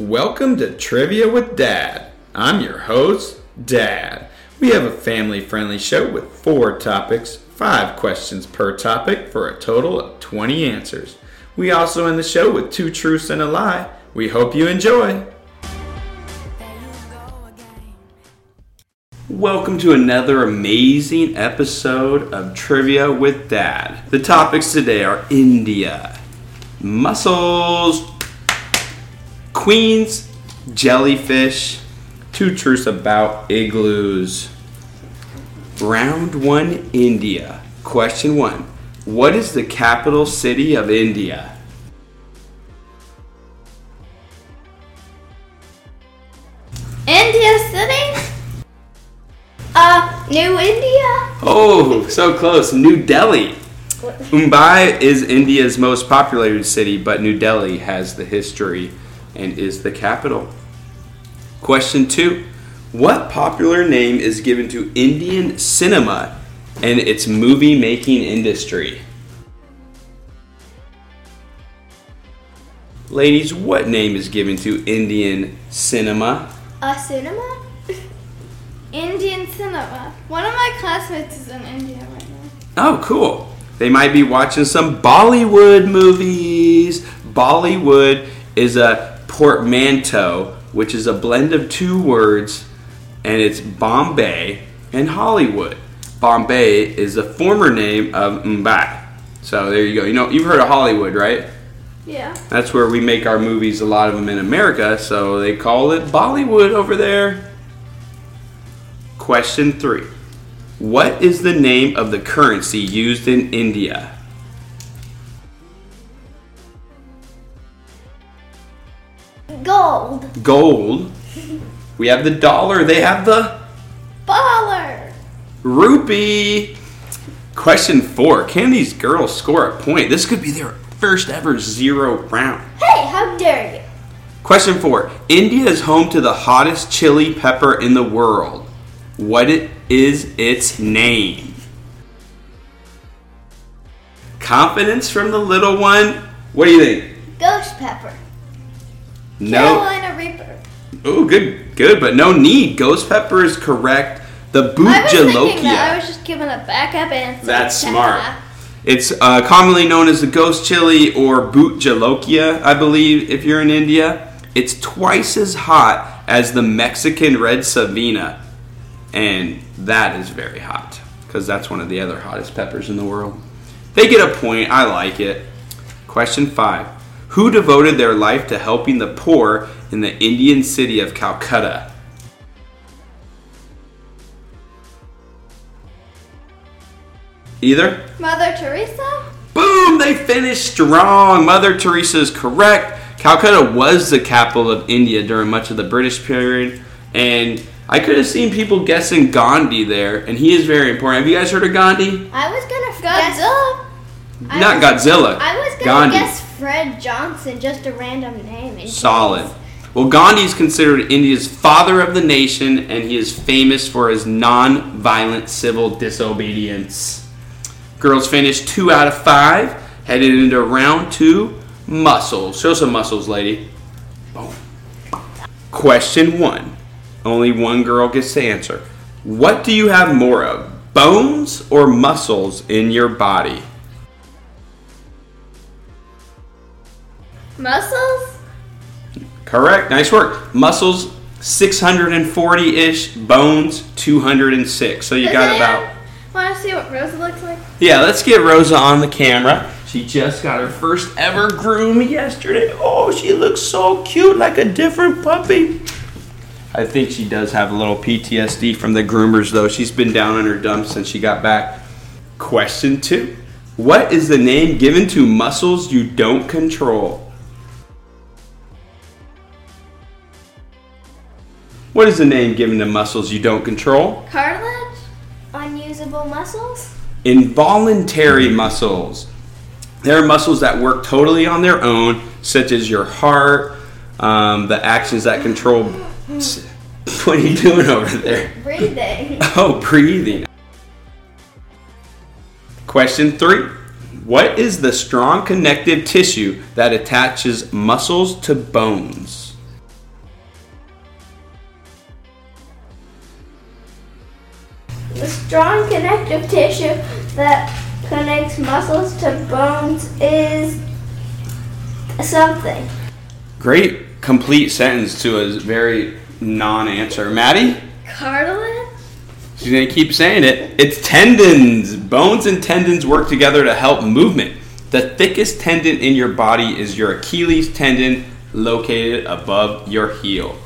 Welcome to Trivia with Dad. I'm your host, Dad. We have a family friendly show with four topics, five questions per topic, for a total of 20 answers. We also end the show with two truths and a lie. We hope you enjoy. Welcome to another amazing episode of Trivia with Dad. The topics today are India, mussels, queens, jellyfish, two truths about igloos. Round one India. Question one What is the capital city of India? New India? Oh, so close. New Delhi. Mumbai is India's most populated city, but New Delhi has the history and is the capital. Question two What popular name is given to Indian cinema and its movie making industry? Ladies, what name is given to Indian cinema? A cinema? Indian cinema. One of my classmates is in India right now. Oh, cool. They might be watching some Bollywood movies. Bollywood is a portmanteau, which is a blend of two words, and it's Bombay and Hollywood. Bombay is the former name of Mumbai. So there you go. You know, you've heard of Hollywood, right? Yeah. That's where we make our movies, a lot of them in America, so they call it Bollywood over there. Question three What is the name of the currency used in India? Gold. Gold. We have the dollar, they have the Baller. rupee. Question four Can these girls score a point? This could be their first ever zero round. Hey, how dare you? Question four. India is home to the hottest chili pepper in the world. What it is its name? Confidence from the little one. What do you think? Ghost pepper. No. Carolina Reaper. Oh, good, good, but no need. Ghost pepper is correct. The I thinking that. I was just giving a backup answer. That's smart. It's uh, commonly known as the ghost chili or bhut jolokia, I believe, if you're in India. It's twice as hot as the Mexican red savina, and that is very hot because that's one of the other hottest peppers in the world. They get a point. I like it. Question five: Who devoted their life to helping the poor in the Indian city of Calcutta? Either. Mother Teresa? Boom! They finished strong. Mother Teresa is correct. Calcutta was the capital of India during much of the British period, and I could have seen people guessing Gandhi there, and he is very important. Have you guys heard of Gandhi? I was gonna Godzilla. I Not was- Godzilla. I was gonna Gandhi. guess Fred Johnson, just a random name. Solid. case. Well, Gandhi is considered India's father of the nation, and he is famous for his non-violent civil disobedience. Girls finished two out of five, headed into round two. Muscles. Show some muscles, lady. Boom. Question one. Only one girl gets to answer. What do you have more of, bones or muscles in your body? Muscles? Correct. Nice work. Muscles 640 ish, bones 206. So you got about. Want to see what Rosa looks like? Yeah, let's get Rosa on the camera. She just got her first ever groom yesterday. Oh, she looks so cute, like a different puppy. I think she does have a little PTSD from the groomers, though. She's been down in her dumps since she got back. Question two What is the name given to muscles you don't control? What is the name given to muscles you don't control? Cartilage? Unusable muscles? Involuntary muscles. There are muscles that work totally on their own, such as your heart, um, the actions that control. What are you doing over there? Breathing. Oh, breathing. Question three What is the strong connective tissue that attaches muscles to bones? The strong connective tissue that connects muscles to bones is something. Great complete sentence to a very non-answer. Maddie? Cartilage? She's gonna keep saying it. It's tendons. Bones and tendons work together to help movement. The thickest tendon in your body is your Achilles tendon, located above your heel.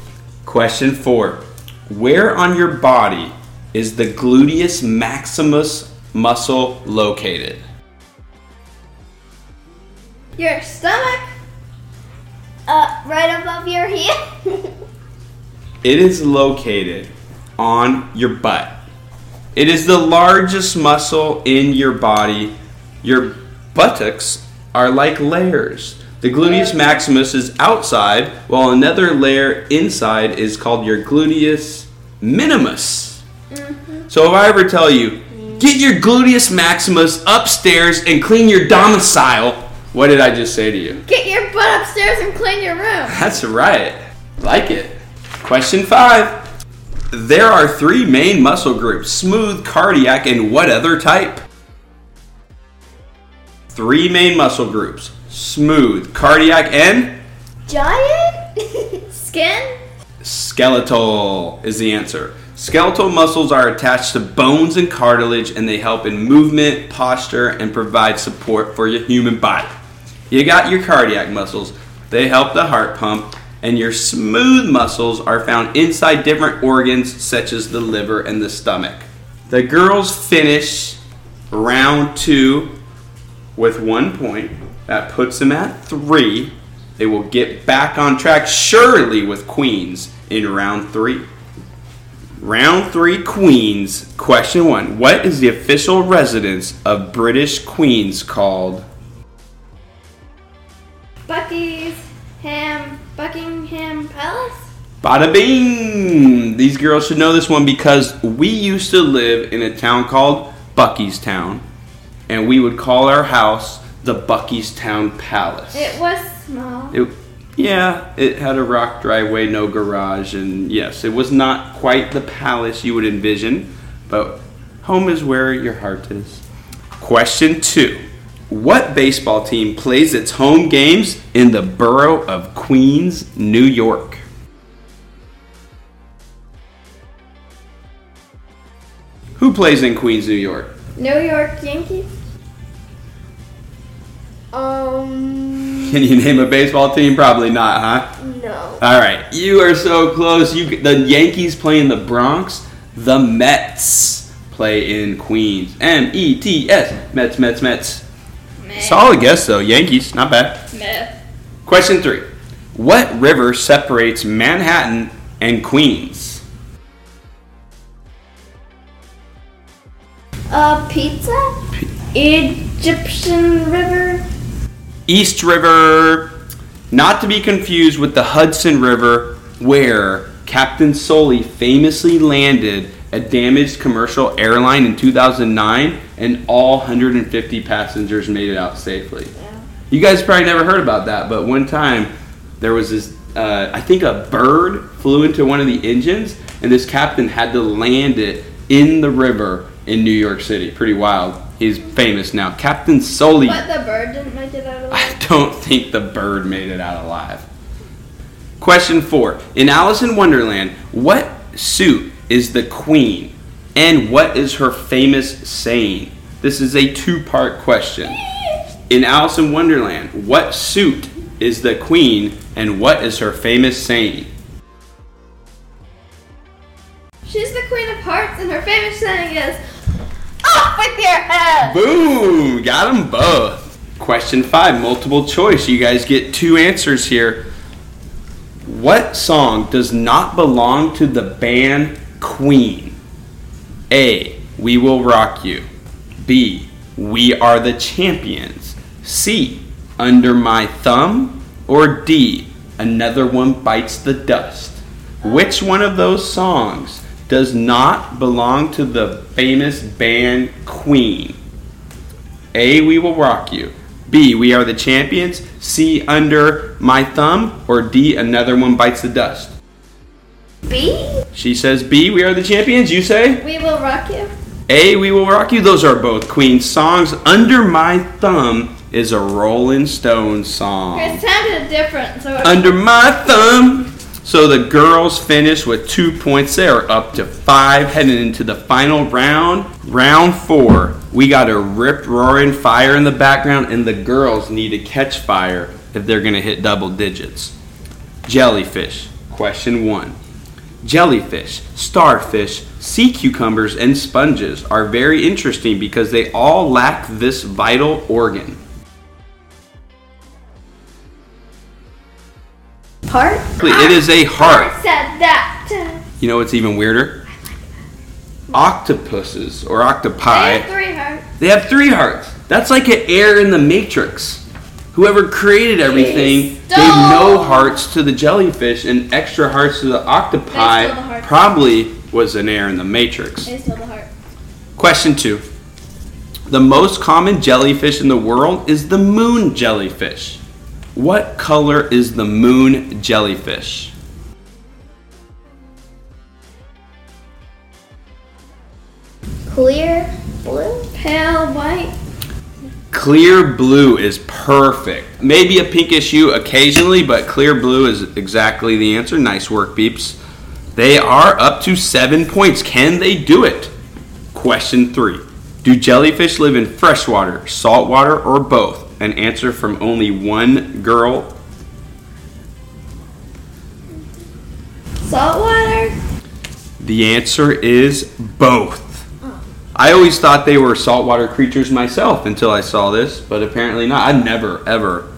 Question four Where on your body is the gluteus maximus muscle located? Your stomach? Uh, right above your heel? It is located on your butt. It is the largest muscle in your body. Your buttocks are like layers. The gluteus maximus is outside, while another layer inside is called your gluteus minimus. Mm-hmm. So if I ever tell you, get your gluteus maximus upstairs and clean your domicile, what did I just say to you? Get your butt upstairs and clean your room. That's right. Like it. Question five. There are three main muscle groups smooth, cardiac, and what other type? Three main muscle groups smooth, cardiac, and Giant? Skin? skeletal is the answer. Skeletal muscles are attached to bones and cartilage and they help in movement, posture, and provide support for your human body. You got your cardiac muscles, they help the heart pump, and your smooth muscles are found inside different organs such as the liver and the stomach. The girls finish round two with one point. That puts them at three. They will get back on track surely with Queens in round three. Round three, Queens. Question one What is the official residence of British Queens called? Bucky's Ham Buckingham Palace? Bada bing! These girls should know this one because we used to live in a town called Buckeystown, and we would call our house the Buckeystown Palace. It was small. It, yeah, it had a rock driveway, no garage, and yes, it was not quite the palace you would envision, but home is where your heart is. Question two What baseball team plays its home games in the borough of Queens, New York? Who plays in Queens, New York? New York Yankees? Um, Can you name a baseball team? Probably not, huh? no. All right, you are so close. You the Yankees play in the Bronx. The Mets play in Queens. M E T S. Mets, Mets, Mets. Meh. Solid guess though. Yankees, not bad. Meh. Question three: What river separates Manhattan and Queens? Uh, pizza? Egyptian River? East River, not to be confused with the Hudson River, where Captain Sully famously landed a damaged commercial airline in 2009, and all 150 passengers made it out safely. You guys probably never heard about that, but one time there was this, uh, I think a bird flew into one of the engines, and this captain had to land it in the river in New York City. Pretty wild. He's famous now. Captain Sully. But the bird didn't make it out of I don't think the bird made it out alive. Question four. In Alice in Wonderland, what suit is the queen? And what is her famous saying? This is a two part question. In Alice in Wonderland, what suit is the queen? And what is her famous saying? She's the Queen of Hearts, and her famous saying is, "Off with your head." Boom! Got them both. Question five, multiple choice. You guys get two answers here. What song does not belong to the band Queen? A. We Will Rock You. B. We Are the Champions. C. Under My Thumb. Or D. Another One Bites the Dust. Which one of those songs does not belong to the famous band Queen? A. We will rock you. B. We are the champions. C. Under my thumb. Or D. Another one bites the dust. B. She says B. We are the champions. You say We will rock you. A. We will rock you. Those are both Queen songs. Under my thumb is a Rolling Stones song. It sounded different, so Under my thumb. So the girls finish with two points. They are up to five, heading into the final round. Round four. We got a rip roaring fire in the background, and the girls need to catch fire if they're going to hit double digits. Jellyfish. Question one. Jellyfish, starfish, sea cucumbers, and sponges are very interesting because they all lack this vital organ. Heart. It is a heart. Heart said that. You know what's even weirder? Octopuses or I octopi, have three hearts. they have three hearts. That's like an error in the Matrix. Whoever created everything gave no hearts to the jellyfish and extra hearts to the octopi. Probably was an error in the Matrix. The heart. Question two. The most common jellyfish in the world is the moon jellyfish. What color is the moon jellyfish? Clear blue. Pale white. Clear blue is perfect. Maybe a pinkish hue occasionally, but clear blue is exactly the answer. Nice work, Beeps. They are up to seven points. Can they do it? Question three Do jellyfish live in freshwater, saltwater, or both? An answer from only one girl. Saltwater. The answer is both. I always thought they were saltwater creatures myself until I saw this, but apparently not. I've never, ever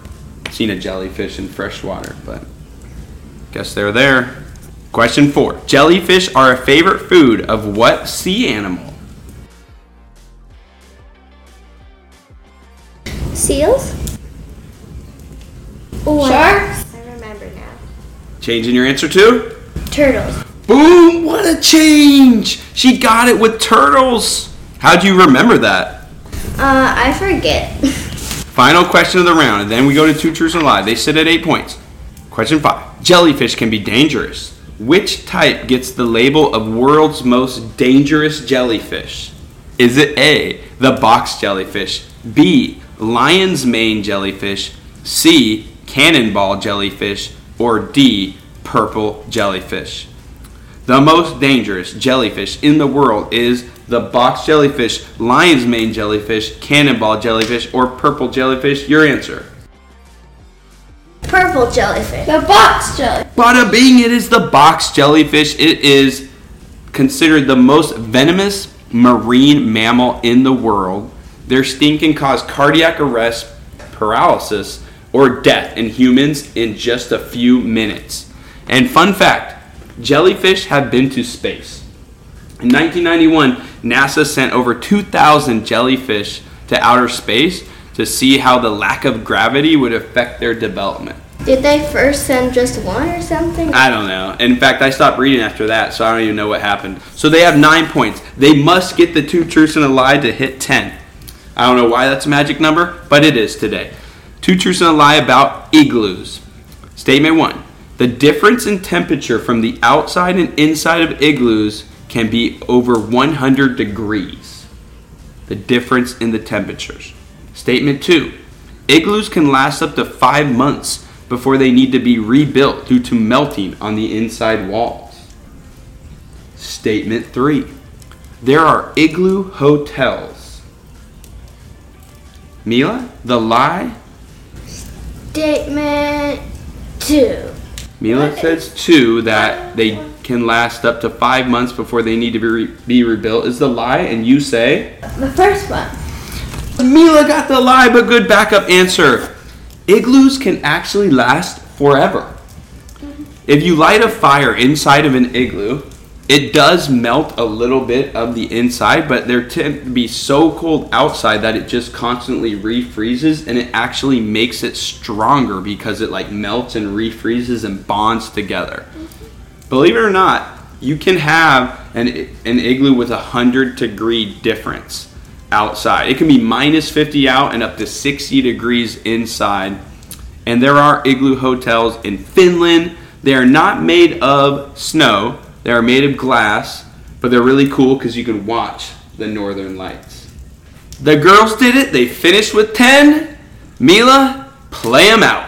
seen a jellyfish in freshwater, but guess they're there. Question four Jellyfish are a favorite food of what sea animal? Seals? Sharks. I remember now. Changing your answer to? Turtles. Boom! What a change! She got it with turtles! How'd you remember that? Uh, I forget. Final question of the round, and then we go to two truths and a lie. They sit at eight points. Question five Jellyfish can be dangerous. Which type gets the label of world's most dangerous jellyfish? Is it A, the box jellyfish, B, lion's mane jellyfish, C, cannonball jellyfish, or D, purple jellyfish? The most dangerous jellyfish in the world is the box jellyfish, lion's mane jellyfish, cannonball jellyfish, or purple jellyfish. Your answer. Purple jellyfish. The box jelly. Bada bing, it is the box jellyfish. It is considered the most venomous marine mammal in the world. Their sting can cause cardiac arrest, paralysis, or death in humans in just a few minutes. And fun fact jellyfish have been to space. In 1991, NASA sent over 2,000 jellyfish to outer space to see how the lack of gravity would affect their development. Did they first send just one or something? I don't know. In fact, I stopped reading after that, so I don't even know what happened. So they have nine points. They must get the two truths and a lie to hit 10. I don't know why that's a magic number, but it is today. Two truths and a lie about igloos. Statement one The difference in temperature from the outside and inside of igloos can be over 100 degrees. The difference in the temperatures. Statement two Igloos can last up to five months before they need to be rebuilt due to melting on the inside walls. Statement 3. There are igloo hotels. Mila, the lie? Statement two. Mila says 2 that they can last up to five months before they need to be, re- be rebuilt is the lie, and you say? The first one. Mila got the lie, but good backup answer. Igloos can actually last forever. Mm-hmm. If you light a fire inside of an igloo, it does melt a little bit of the inside, but there tend to be so cold outside that it just constantly refreezes and it actually makes it stronger because it like melts and refreezes and bonds together. Believe it or not, you can have an, an igloo with a 100 degree difference. outside. It can be minus 50 out and up to 60 degrees inside. And there are igloo hotels in Finland. They are not made of snow, they are made of glass, but they're really cool because you can watch the northern lights. The girls did it, they finished with 10. Mila, play them out.